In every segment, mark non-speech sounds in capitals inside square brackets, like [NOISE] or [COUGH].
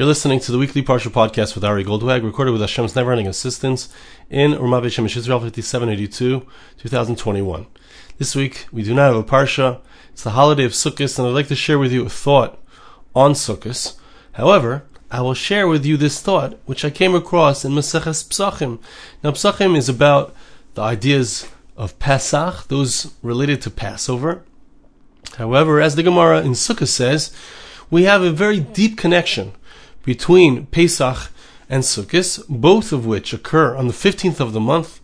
You're listening to the weekly Parsha podcast with Ari Goldwag, recorded with Hashem's never-ending assistance in Ramat Shemesh Israel 5782, 2021. This week, we do not have a Parsha. It's the holiday of Sukkot, and I'd like to share with you a thought on Sukkot. However, I will share with you this thought, which I came across in Maseches Psachim. Now, Psachim is about the ideas of Pesach, those related to Passover. However, as the Gemara in Sukkot says, we have a very deep connection between Pesach and Sukkot, both of which occur on the 15th of the month.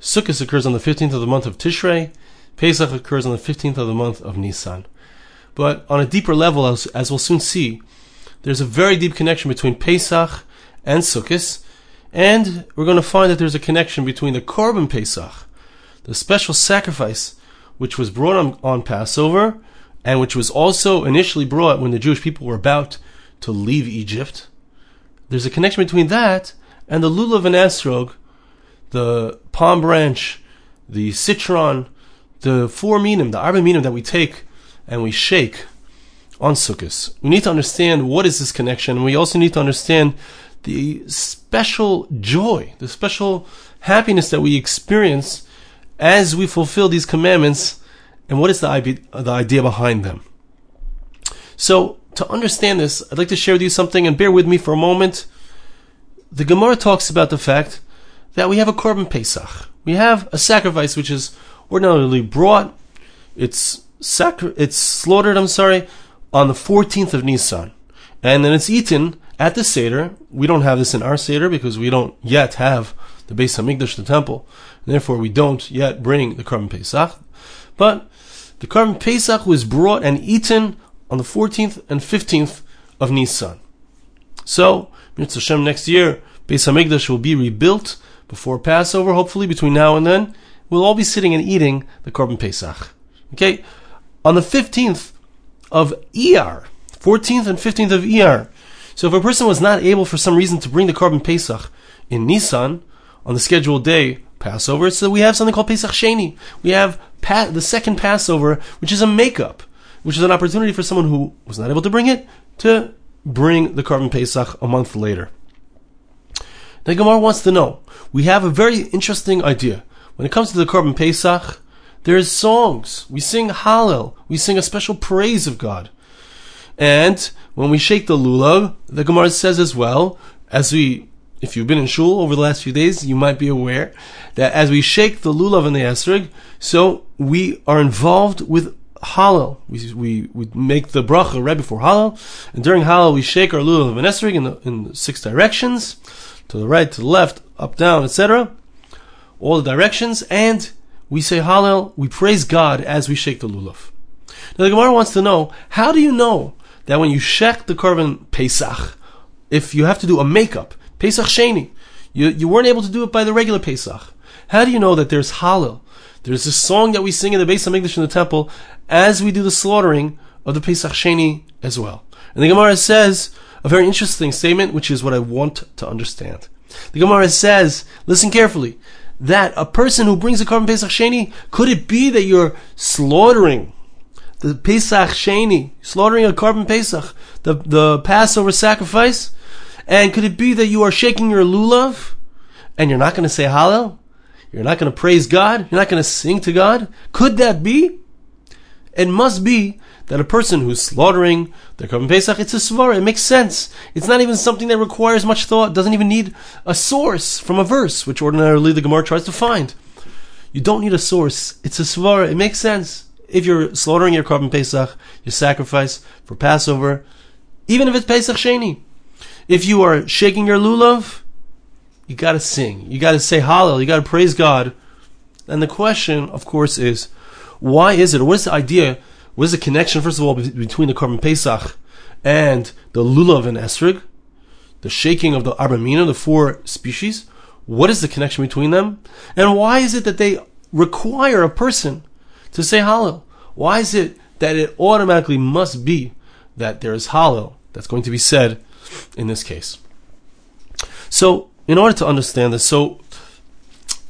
Sukkot occurs on the 15th of the month of Tishrei. Pesach occurs on the 15th of the month of Nisan. But on a deeper level, as, as we'll soon see, there's a very deep connection between Pesach and Sukkot, and we're going to find that there's a connection between the Korban Pesach, the special sacrifice which was brought on, on Passover, and which was also initially brought when the Jewish people were about to leave Egypt. There's a connection between that and the lulav and esrog, the palm branch, the citron, the four minim, the arba minim that we take and we shake on Sukkot. We need to understand what is this connection, and we also need to understand the special joy, the special happiness that we experience as we fulfill these commandments, and what is the idea behind them. So, to understand this, I'd like to share with you something, and bear with me for a moment. The Gemara talks about the fact that we have a Korban Pesach. We have a sacrifice which is ordinarily brought, it's sacri- it's slaughtered, I'm sorry, on the 14th of Nisan. And then it's eaten at the Seder. We don't have this in our Seder because we don't yet have the Beis Hamikdash, the temple. And therefore, we don't yet bring the Korban Pesach. But the Korban Pesach was brought and eaten on the 14th and 15th of Nisan. So, Mitzvah Hashem next year, Beis Hamikdash will be rebuilt before Passover, hopefully between now and then. We'll all be sitting and eating the Korban Pesach. Okay? On the 15th of Iyar, 14th and 15th of Iyar. So if a person was not able for some reason to bring the Korban Pesach in Nisan, on the scheduled day, Passover, so we have something called Pesach Sheni. We have pa- the second Passover, which is a makeup which is an opportunity for someone who was not able to bring it to bring the korban Pesach a month later. The Gemara wants to know. We have a very interesting idea. When it comes to the korban Pesach, there's songs. We sing Hallel. We sing a special praise of God. And when we shake the lulav, the Gemara says as well, as we, if you've been in shul over the last few days, you might be aware that as we shake the lulav and the esrog, so we are involved with Hallel. We, we, we make the bracha right before Hallel, and during Hallel we shake our lulav and esrog in the, in the six directions, to the right, to the left, up, down, etc. All the directions, and we say Hallel, we praise God as we shake the lulav. Now the Gemara wants to know, how do you know that when you shake the korban Pesach, if you have to do a makeup, Pesach Sheni, you, you weren't able to do it by the regular Pesach. How do you know that there's Hallel? There's a song that we sing in the Beis Hamikdash in the temple as we do the slaughtering of the Pesach Sheni as well. And the Gemara says a very interesting statement, which is what I want to understand. The Gemara says, listen carefully, that a person who brings a korban Pesach Sheni, could it be that you're slaughtering the Pesach Sheni, slaughtering a korban Pesach, the, the Passover sacrifice? And could it be that you are shaking your lulav and you're not going to say Hallel? You're not going to praise God? You're not going to sing to God? Could that be? It must be that a person who's slaughtering their Korban Pesach, it's a svara. It makes sense. It's not even something that requires much thought. Doesn't even need a source from a verse, which ordinarily the Gemara tries to find. You don't need a source. It's a svara. It makes sense. If you're slaughtering your Korban Pesach, your sacrifice for Passover, even if it's Pesach Sheni, if you are shaking your lulav, you gotta sing. You gotta say Hallel. You gotta praise God. And the question, of course, is why is it, what is the idea, what is the connection, first of all, between the Korban Pesach and the Lulav and Esrig, the shaking of the Arbamina, the four species? What is the connection between them? And why is it that they require a person to say Hallel? Why is it that it automatically must be that there is Hallel that's going to be said in this case? So, in order to understand this, so,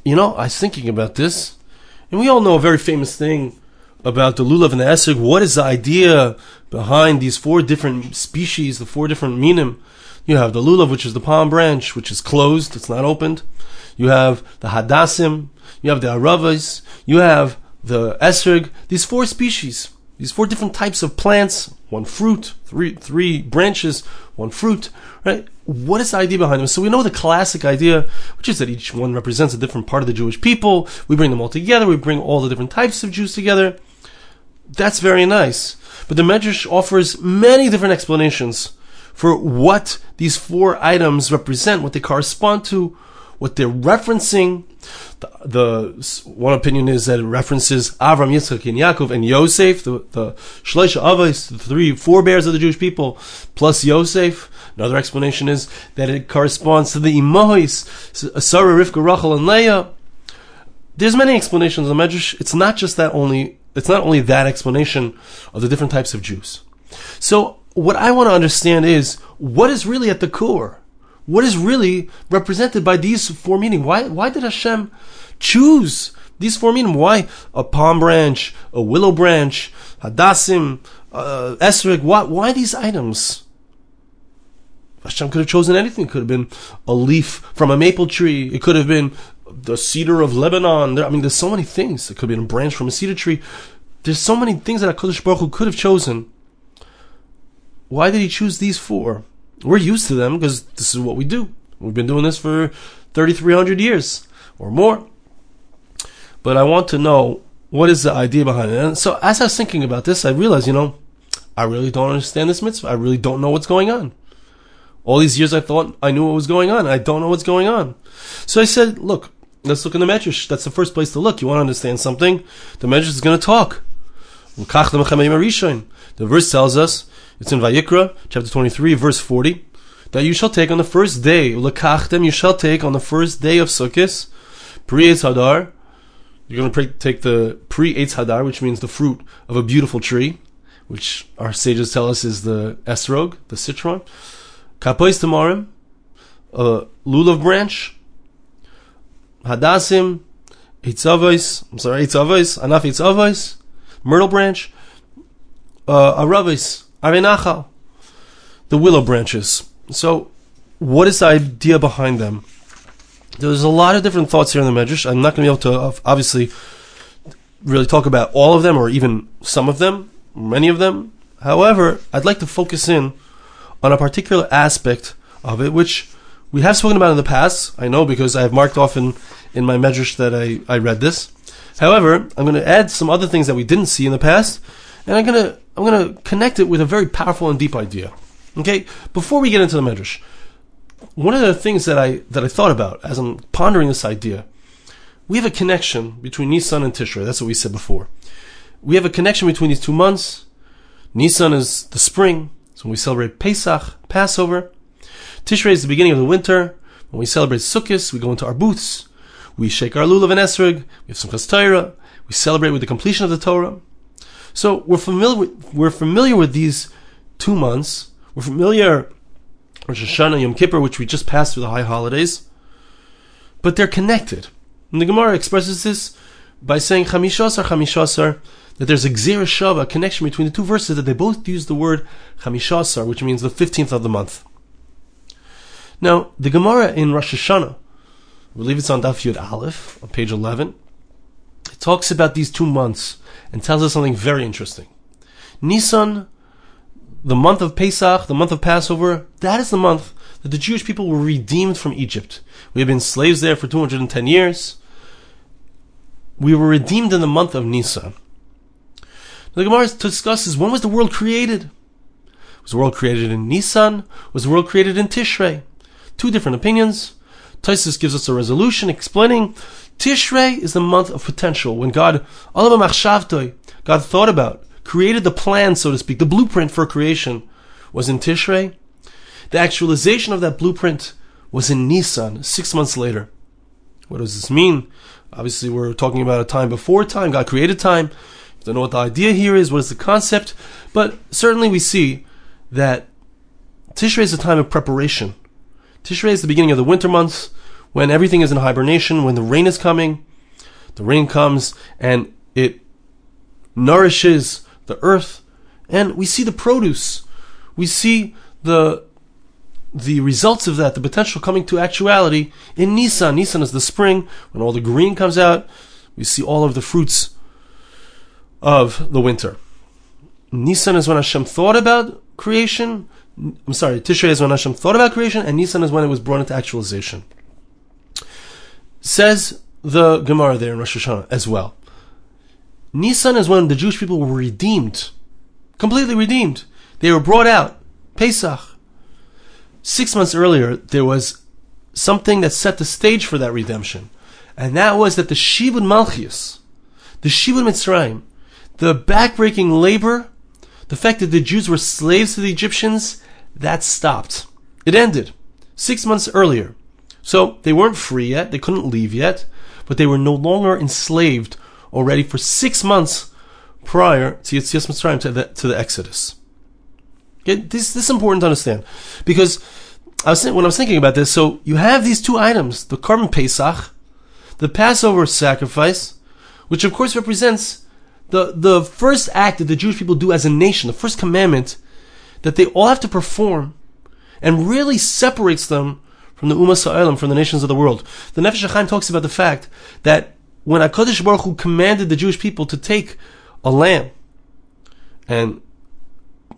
you know, I was thinking about this, and we all know a very famous thing about the lulav and the esrog. What is the idea behind these four different species, the four different minim? You have the lulav, which is the palm branch, which is closed, it's not opened. You have the hadassim, you have the aravas, you have the esrog. These four species, these four different types of plants, one fruit, three three branches, one fruit, right? What is the idea behind them? So we know the classic idea, which is that each one represents a different part of the Jewish people. We bring them all together. We bring all the different types of Jews together. That's very nice. But the Medrash offers many different explanations for what these four items represent, what they correspond to, what they're referencing. The, the one opinion is that it references Avram, Yitzchak, and Yaakov, and Yosef, the, the Shleisha Avos, the three forebears of the Jewish people, plus Yosef. Another explanation is that it corresponds to the Imahois, Sarah, Rivka, Rachel, and Leah. There's many explanations the Medrash. It's not just that only, it's not only that explanation of the different types of Jews. So, what I want to understand is, what is really at the core? What is really represented by these four minim? Why, why did Hashem choose these four minim? Why a palm branch, a willow branch, hadassim, uh, esrog? Why, why these items? Hashem could have chosen anything. It could have been a leaf from a maple tree. It could have been the cedar of Lebanon. There, I mean, there's so many things. It could have been a branch from a cedar tree. There's so many things that HaKadosh Baruch Hu could have chosen. Why did he choose these four? We're used to them because this is what we do. We've been doing this for 3,300 years or more. But I want to know what is the idea behind it. And so as I was thinking about this, I realized, you know, I really don't understand this mitzvah. I really don't know what's going on. All these years I thought I knew what was going on. I don't know what's going on. So I said, look, let's look in the Medrash. That's the first place to look. You want to understand something? The Medrash is going to talk. The verse tells us, it's in Vayikra, chapter 23, verse 40, that you shall take on the first day, lekachtem, you shall take on the first day of Sukkot, pri Hadar, you're going to take the pri Hadar, which means the fruit of a beautiful tree, which our sages tell us is the esrog, the citron, kapois tamarim, a lulav branch, Hadasim, Eitzavos, I'm sorry, Eitzavos, Anaf Eitzavos, myrtle branch, uh, Aravis, Arvei Nachal, the willow branches. So, what is the idea behind them? There's a lot of different thoughts here in the Medrash. I'm not going to be able to, obviously, really talk about all of them or even some of them, many of them. However, I'd like to focus in on a particular aspect of it, which we have spoken about in the past. I know because I have marked off in, in my Medrash that I, I read this. However, I'm going to add some other things that we didn't see in the past, and I'm to I'm to connect it with a very powerful and deep idea. Okay, before we get into the medrash, one of the things that I that I thought about as I'm pondering this idea, we have a connection between Nisan and Tishrei. That's what we said before. We have a connection between these two months. Nisan is the spring, so when we celebrate Pesach, Passover. Tishrei is the beginning of the winter. When we celebrate Sukkot, we go into our booths. We shake our lulav and esrog. We have Simchas Torah. We celebrate with the completion of the Torah. So we're familiar with, we're familiar with these two months. We're familiar with Rosh Hashanah Yom Kippur, which we just passed through the high holidays, but they're connected. And the Gemara expresses this by saying Chamishasar Chamishasar that there's a Gzera Shava, a connection between the two verses that they both use the word Chamishasar, which means the fifteenth of the month. Now, the Gemara in Rosh Hashanah, I believe it's on Daf Yud Aleph, on page eleven, it talks about these two months and tells us something very interesting. Nisan, the month of Pesach, the month of Passover, that is the month that the Jewish people were redeemed from Egypt. We have been slaves there for 210 years. We were redeemed in the month of Nisan. The Gemara discusses when was the world created? Was the world created in Nisan? Was the world created in Tishrei? Two different opinions. Tosfos gives us a resolution explaining Tishrei is the month of potential when God, God thought about, created the plan, so to speak, the blueprint for creation was in Tishrei. The actualization of that blueprint was in Nisan, six months later. What does this mean? Obviously, we're talking about a time before time. God created time. Don't know what the idea here is. What is the concept? But certainly, we see that Tishrei is a time of preparation. Tishrei is the beginning of the winter months when everything is in hibernation, when the rain is coming, the rain comes and it nourishes the earth, and we see the produce. We see the the results of that, the potential coming to actuality in Nisan. Nisan is the spring when all the green comes out. We see all of the fruits of the winter. Nisan is when Hashem thought about creation. I'm sorry, Tishrei is when Hashem thought about creation, and Nisan is when it was brought into actualization. Says the Gemara there in Rosh Hashanah as well. Nisan is when the Jewish people were redeemed, completely redeemed. They were brought out. Pesach. Six months earlier, there was something that set the stage for that redemption, and that was that the Shibud Malchius, the Shibud Mitzrayim, the backbreaking labor, the fact that the Jews were slaves to the Egyptians, that stopped. It ended six months earlier. So they weren't free yet, they couldn't leave yet, but they were no longer enslaved already for six months prior to Mitzrayim to the, to the Exodus. Okay, this, this is important to understand because I was when I was thinking about this. So you have these two items: the Korban Pesach, the Passover sacrifice, which of course represents the the first act that the Jewish people do as a nation, the first commandment that they all have to perform, and really separates them from the Ummah Sa'olam, from the nations of the world. The Nefesh HaChaim talks about the fact that when HaKadosh Baruch Hu commanded the Jewish people to take a lamb and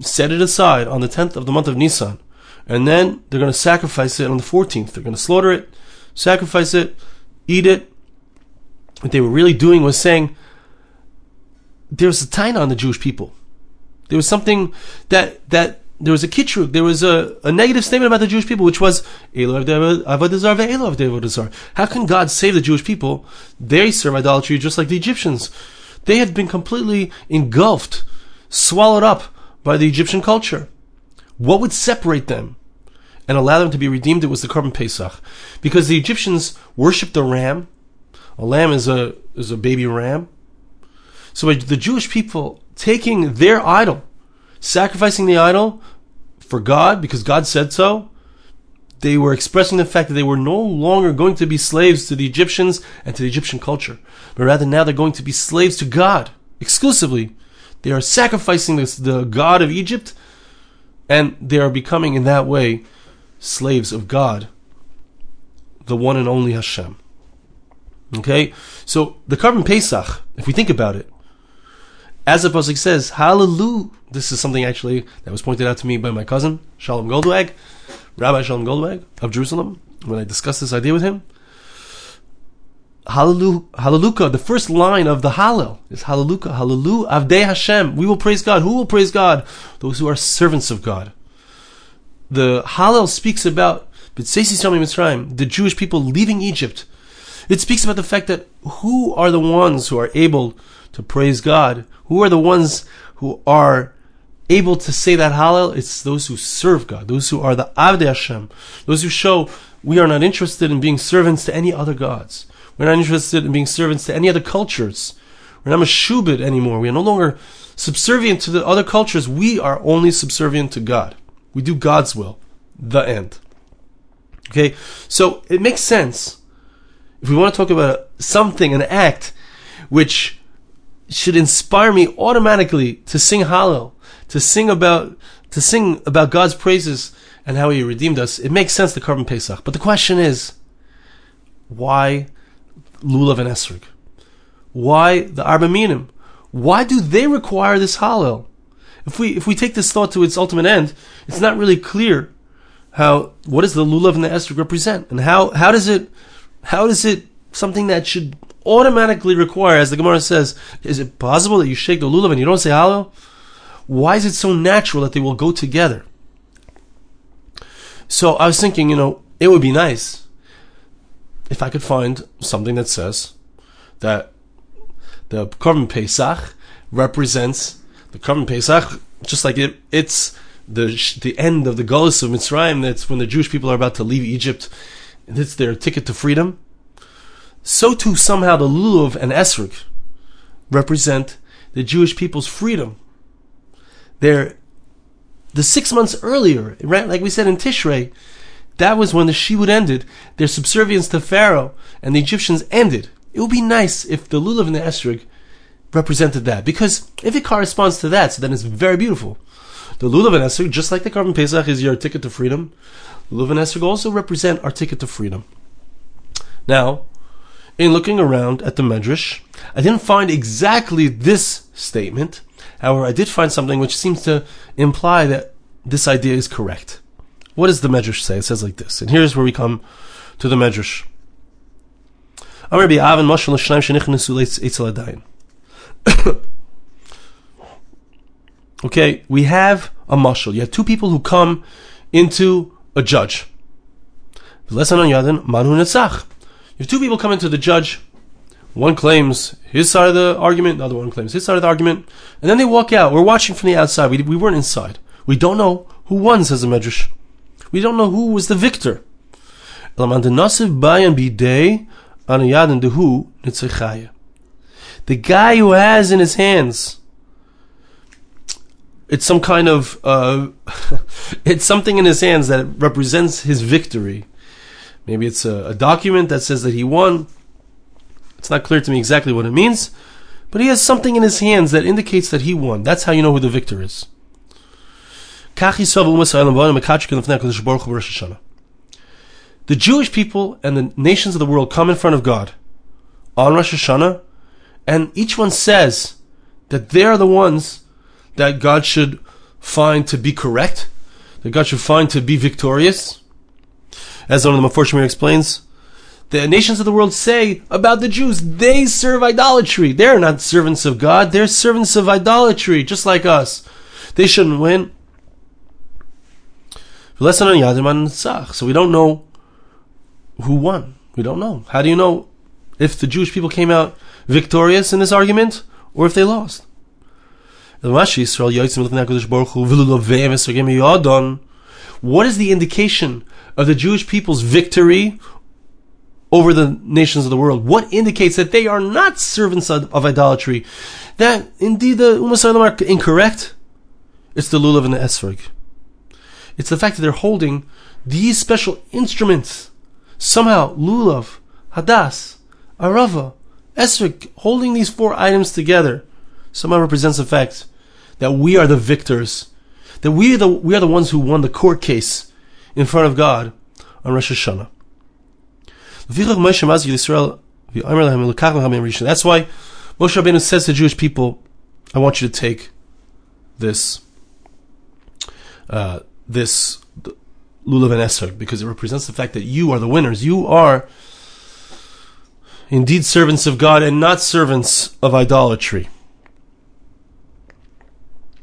set it aside on the 10th of the month of Nisan, and then they're going to sacrifice it on the 14th. They're going to slaughter it, sacrifice it, eat it. What they were really doing was saying, there's a taina on the Jewish people. There was something that, that there was a kitrug, there was a, a negative statement about the Jewish people, which was How can God save the Jewish people? They serve idolatry just like the Egyptians. They had been completely engulfed, swallowed up by the Egyptian culture. What would separate them and allow them to be redeemed? It was the Korban Pesach, because the Egyptians worshipped a ram. A lamb is a is a baby ram. So the Jewish people taking their idol, sacrificing the idol for God because God said so, they were expressing the fact that they were no longer going to be slaves to the Egyptians and to the Egyptian culture, but rather now they're going to be slaves to God exclusively. They are sacrificing this, the God of Egypt, and they are becoming in that way slaves of God, the one and only Hashem. Okay, so the Korban Pesach, if we think about it, as the pasuk says, Hallelujah. This is something actually that was pointed out to me by my cousin Shalom Goldwag, Rabbi Shalom Goldwag of Jerusalem, when I discussed this idea with him. Hallelujah, the first line of the Hallel is Hallelujah, Hallelujah, Avdei Hashem. We will praise God. Who will praise God? Those who are servants of God. The Hallel speaks about the Jewish people leaving Egypt. It speaks about the fact that who are the ones who are able to praise God? Who are the ones who are able to say that Hallel? It's those who serve God, those who are the Avdei Hashem, those who show we are not interested in being servants to any other gods. We're not interested in being servants to any other cultures. We're not meshubit anymore. We are no longer subservient to the other cultures. We are only subservient to God. We do God's will. The end. Okay? So it makes sense. If we want to talk about something, an act, which should inspire me automatically to sing Hallel, to sing about, to sing about God's praises and how He redeemed us, it makes sense the Korban Pesach. But the question is, why lulav and esrog? Why the arba minim? Why do they require this hallel? If we if we take this thought to its ultimate end, it's not really clear how what does the lulav and the esrog represent, and how how does it how does it something that should automatically require, as the Gemara says, is it possible that you shake the lulav and you don't say hallel? Why is it so natural that they will go together? So I was thinking, you know, it would be nice if I could find something that says that the Korban Pesach represents the Korban Pesach, just like it, it's the the end of the Golus of Mitzrayim. That's when the Jewish people are about to leave Egypt, it's their ticket to freedom. So too, somehow, the lulav and esrog represent the Jewish people's freedom. They're the six months earlier, right? Like we said in Tishrei, that was when the Shibud ended, their subservience to Pharaoh and the Egyptians ended. It would be nice if the Lulav and the Esrog represented that? Because if it corresponds to that, so then it's very beautiful. The lulav and esrog, just like the korban pesach, is your ticket to freedom. Lulav and esrog also represent our ticket to freedom. Now, in looking around at the medrash, I didn't find exactly this statement. However, I did find something which seems to imply that this idea is correct. What does the medrash say? It says like this, and here's where we come to the medrash. [COUGHS] Okay, we have a mashal. You have two people who come into a judge. Have two people come into the judge. One claims his side of the argument, the other one claims his side of the argument, and then they walk out. We're watching from the outside. We, we weren't inside. We don't know who won, says the Medrash. We don't know who was the victor. The guy who has in his hands it's some kind of uh, [LAUGHS] it's something in his hands that represents his victory. Maybe it's a, a, document that says that he won. It's not clear to me exactly what it means, but he has something in his hands that indicates that he won. That's how you know who the victor is. The Jewish people and the nations of the world come in front of God on Rosh Hashanah, and each one says that they are the ones that God should find to be correct, that God should find to be victorious. As one of the Meforshim explains, the nations of the world say about the Jews, they serve idolatry. They're not servants of God, they're servants of idolatry, just like us. They shouldn't win. So we don't know who won. We don't know. How do you know if the Jewish people came out victorious in this argument or if they lost? What is the indication of the Jewish people's victory over the nations of the world? What indicates that they are not servants of, of idolatry? That indeed the Ummah are incorrect? It's the lulav and the esrog. It's the fact that they're holding these special instruments. Somehow, lulav, hadas, arava, esrog, holding these four items together, somehow represents the fact that we are the victors, that we are the, we are the ones who won the court case in front of God on Rosh Hashanah. That's why Moshe Rabbeinu says to Jewish people, I want you to take this, uh, this lulav and esrog, because it represents the fact that you are the winners. You are indeed servants of God and not servants of idolatry.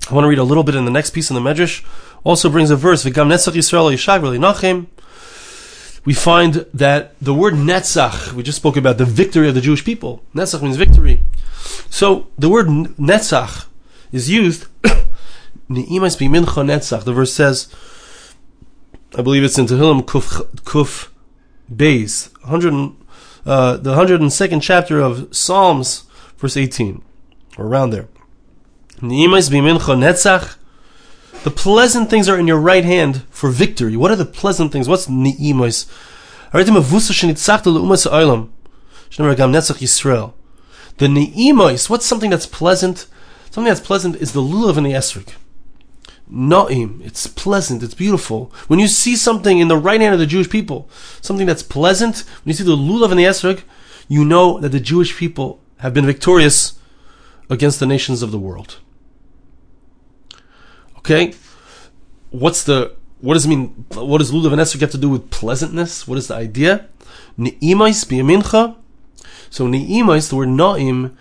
I want to read a little bit in the next piece in the Medrash. Also brings a verse, Netzach. We find that the word Netzach, we just spoke about the victory of the Jewish people. Netzach means victory. So the word Netzach is used. [COUGHS] Netzach. The verse says, I believe it's in Tehillim Kuf, Kuf Beis, 100, uh, the 102nd chapter of Psalms, verse 18, or around there. The pleasant things are in your right hand for victory. What are the pleasant things? What's ni'imos? The ni'imos, what's something that's pleasant? Something that's pleasant is the lulav and the esrog. Na'im, it's pleasant, it's beautiful. When you see something in the right hand of the Jewish people, something that's pleasant, when you see the lulav and the esrog, you know that the Jewish people have been victorious against the nations of the world. Okay, what's the what does it mean? What does lulav and esrog have to do with pleasantness? What is the idea? Ne'imais biyamincha. So ne'imais, the word na'im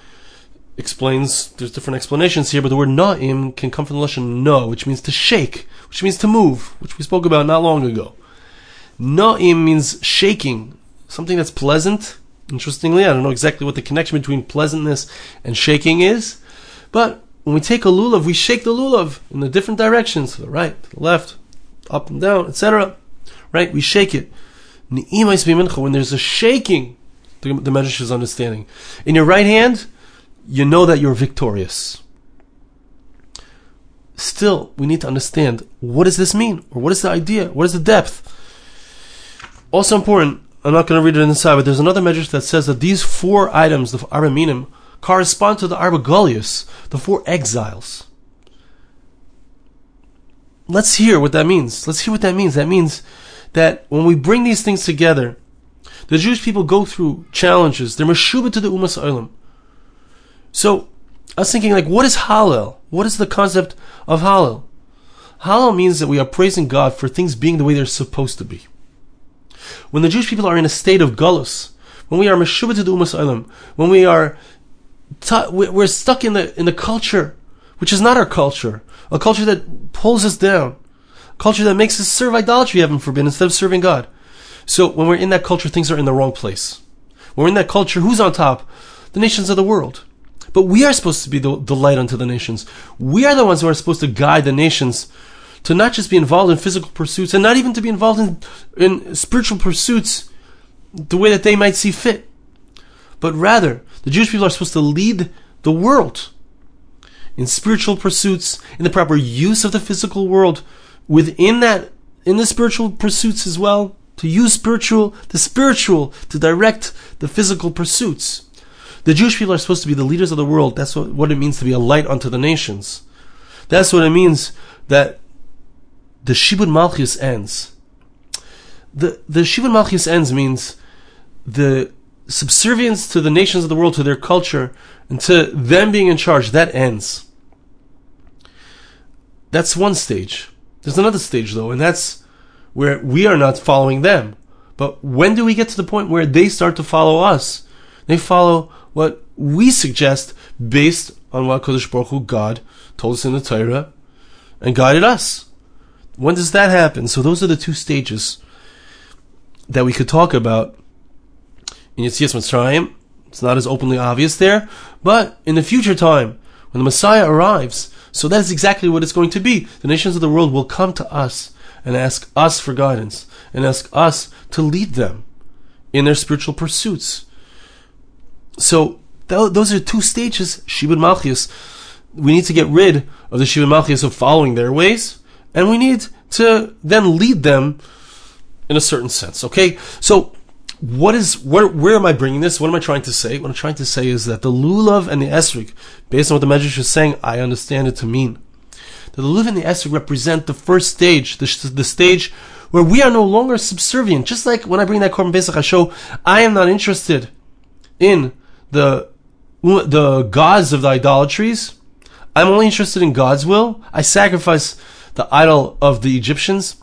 explains. There's different explanations here, but the word na'im can come from the lashon no, which means to shake, which means to move, which we spoke about not long ago. Na'im means shaking, something that's pleasant. Interestingly, I don't know exactly what the connection between pleasantness and shaking is, but when we take a lulav, we shake the lulav in the different directions, to the right, to the left, up and down, etc. Right? We shake it. When there's a shaking, the, Medrash is understanding. In your right hand, you know that you're victorious. Still, we need to understand what does this mean, or what is the idea, what is the depth. Also important, I'm not going to read it inside, but there's another medrash that says that these four items, the arba minim, correspond to the Arba Golius, the four exiles. Let's hear what that means. Let's hear what that means. That means that when we bring these things together, the Jewish people go through challenges. They're meshubah to the Umas Olam. So, I was thinking, like, what is Hallel? What is the concept of Hallel? Hallel means that we are praising God for things being the way they're supposed to be. When the Jewish people are in a state of gullus, when we are meshubah to the Umas Olam, when we are we're stuck in the in the culture, which is not our culture, a culture that pulls us down, a culture that makes us serve idolatry, heaven forbid, instead of serving God. So when we're in that culture, things are in the wrong place. When we're in that culture, who's on top? The nations of the world. But we are supposed to be the, the light unto the nations. We are the ones who are supposed to guide the nations to not just be involved in physical pursuits and not even to be involved in, in spiritual pursuits the way that they might see fit. But rather, the Jewish people are supposed to lead the world in spiritual pursuits, in the proper use of the physical world, within that, in the spiritual pursuits as well, to use spiritual, the spiritual to direct the physical pursuits. The Jewish people are supposed to be the leaders of the world. That's what, what it means to be a light unto the nations. That's what it means that the Shibud Malchus ends. The, the Shibud Malchus ends means the subservience to the nations of the world, to their culture, and to them being in charge, that ends. That's one stage. There's another stage though, and that's where we are not following them. But when do we get to the point where they start to follow us? They follow what we suggest based on what Kodesh Baruch Hu, God, told us in the Torah and guided us. When does that happen? So those are the two stages that we could talk about in Yetzias Mitzrayim. It's not as openly obvious there, but in the future time, when the Messiah arrives, so that is exactly what it's going to be. The nations of the world will come to us and ask us for guidance and ask us to lead them in their spiritual pursuits. So th- those are two stages, Shibud Malchus. We need to get rid of the Shibud Malchus of following their ways, and we need to then lead them in a certain sense. Okay, so what is where where am I bringing this? What am I trying to say? What I'm trying to say is that the lulav and the esrig, based on what the Medrash is saying, I understand it to mean that the lulav and the esrig represent the first stage, the, the stage where we are no longer subservient. Just like when I bring that korban pesach, I show I am not interested in the the gods of the idolatries. I'm only interested in God's will. I sacrifice the idol of the Egyptians.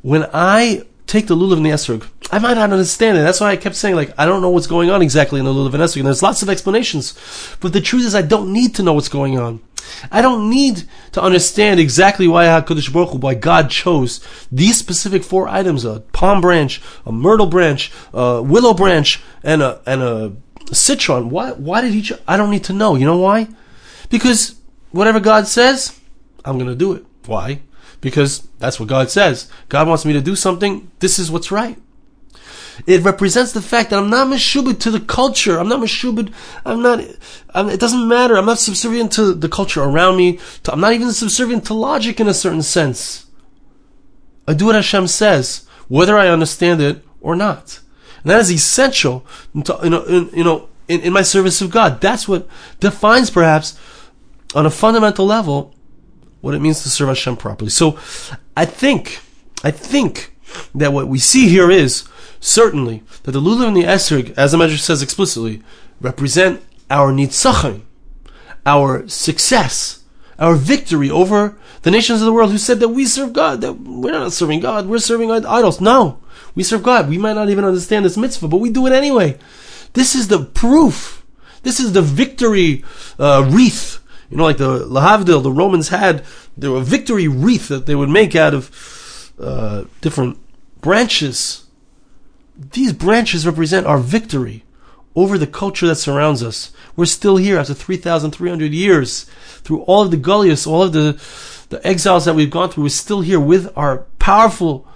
When I take the lulav and the esrog. I might not understand it. That's why I kept saying, like, I don't know what's going on exactly in the lulav and esrog. And there's lots of explanations. But the truth is, I don't need to know what's going on. I don't need to understand exactly why HaKadosh Baruch Hu, why God chose these specific four items, a palm branch, a myrtle branch, a willow branch, and a, and a citron. Why, why did he, cho- I don't need to know. You know why? Because whatever God says, I'm gonna do it. Why? Because that's what God says. God wants me to do something. This is what's right. It represents the fact that I'm not meshubed to the culture. I'm not meshubed. I'm not. I'm, it doesn't matter. I'm not subservient to the culture around me. To, I'm not even subservient to logic in a certain sense. I do what Hashem says, whether I understand it or not. And that is essential. To, you know, in, you know, in, in my service of God. That's what defines, perhaps, on a fundamental level, what it means to serve Hashem properly. So I think, I think that what we see here is certainly that the lulav and the esrog, as the Medrash says explicitly, represent our nitzachon, our success, our victory over the nations of the world who said that we serve God, that we're not serving God, we're serving idols. No, we serve God. We might not even understand this mitzvah, but we do it anyway. This is the proof. This is the victory uh, wreath you know, like the Lahavdil, the Romans had there were victory wreath that they would make out of uh, different branches. These branches represent our victory over the culture that surrounds us. We're still here after 3,300 years. Through all of the gullius, all of the, the exiles that we've gone through, we're still here with our powerful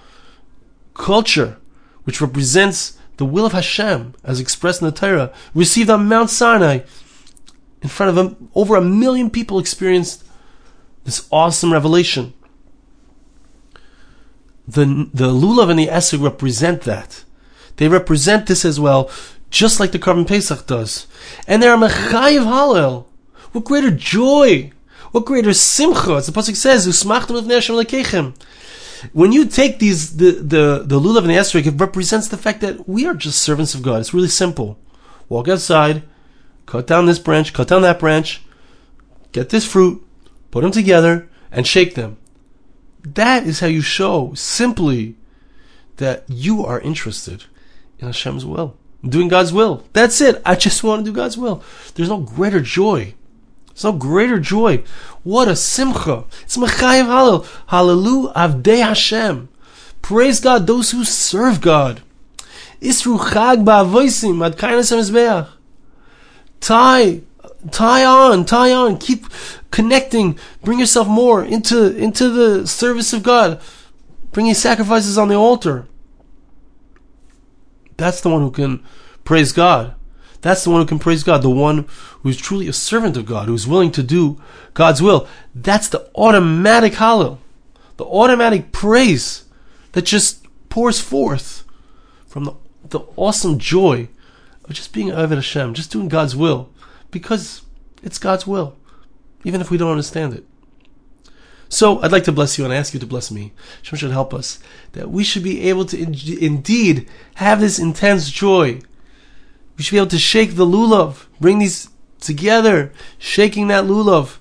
culture, which represents the will of Hashem, as expressed in the Torah, received on Mount Sinai in front of them, over a million people experienced this awesome revelation. The, the lulav and the esrog represent that. They represent this as well, just like the Korban Pesach does. And they are Mechayiv Hallel. What greater joy! What greater simcha! As the pasuk says, "Usmachtem lefnei lekechem." When you take these, the the the lulav and the esrog, it represents the fact that we are just servants of God. It's really simple. Walk outside, cut down this branch, cut down that branch, get this fruit, put them together, and shake them. That is how you show simply that you are interested in Hashem's will, doing God's will. That's it. I just want to do God's will. There's no greater joy so greater joy. What a simcha. It's Mechayiv Hallel. Hallelu Avdei Hashem. Praise God, those who serve God. Isru Chag Ba'avoisim Ad Kainas HaMizbeach. Tie, tie on, tie on. Keep connecting. Bring yourself more into, into the service of God. Bringing sacrifices on the altar. That's the one who can praise God. That's the one who can praise God, the one who is truly a servant of God, who is willing to do God's will. That's the automatic hallel, the automatic praise that just pours forth from the, the awesome joy of just being Eved Hashem, just doing God's will, because it's God's will, even if we don't understand it. So I'd like to bless you and ask you to bless me. Hashem should help us that we should be able to in- indeed have this intense joy we should be able to shake the lulav, bring these together, shaking that lulav.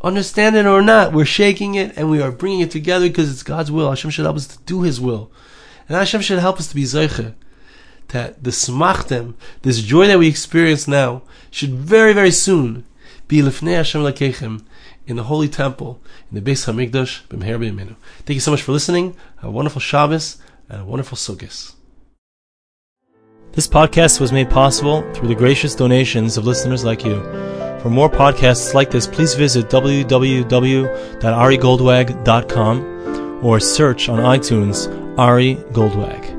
Understand it or not, we're shaking it and we are bringing it together because it's God's will. Hashem should help us to do His will. And Hashem should help us to be zeiche. That the smachtem, this joy that we experience now, should very, very soon be lifnei Hashem lakechem in the holy temple, in the Beis Hamikdash, b'mher b'yamenu. Thank you so much for listening. Have a wonderful Shabbos and a wonderful Sukkot. This podcast was made possible through the gracious donations of listeners like you. For more podcasts like this, please visit www.arigoldwag.com or search on iTunes Ari Goldwag.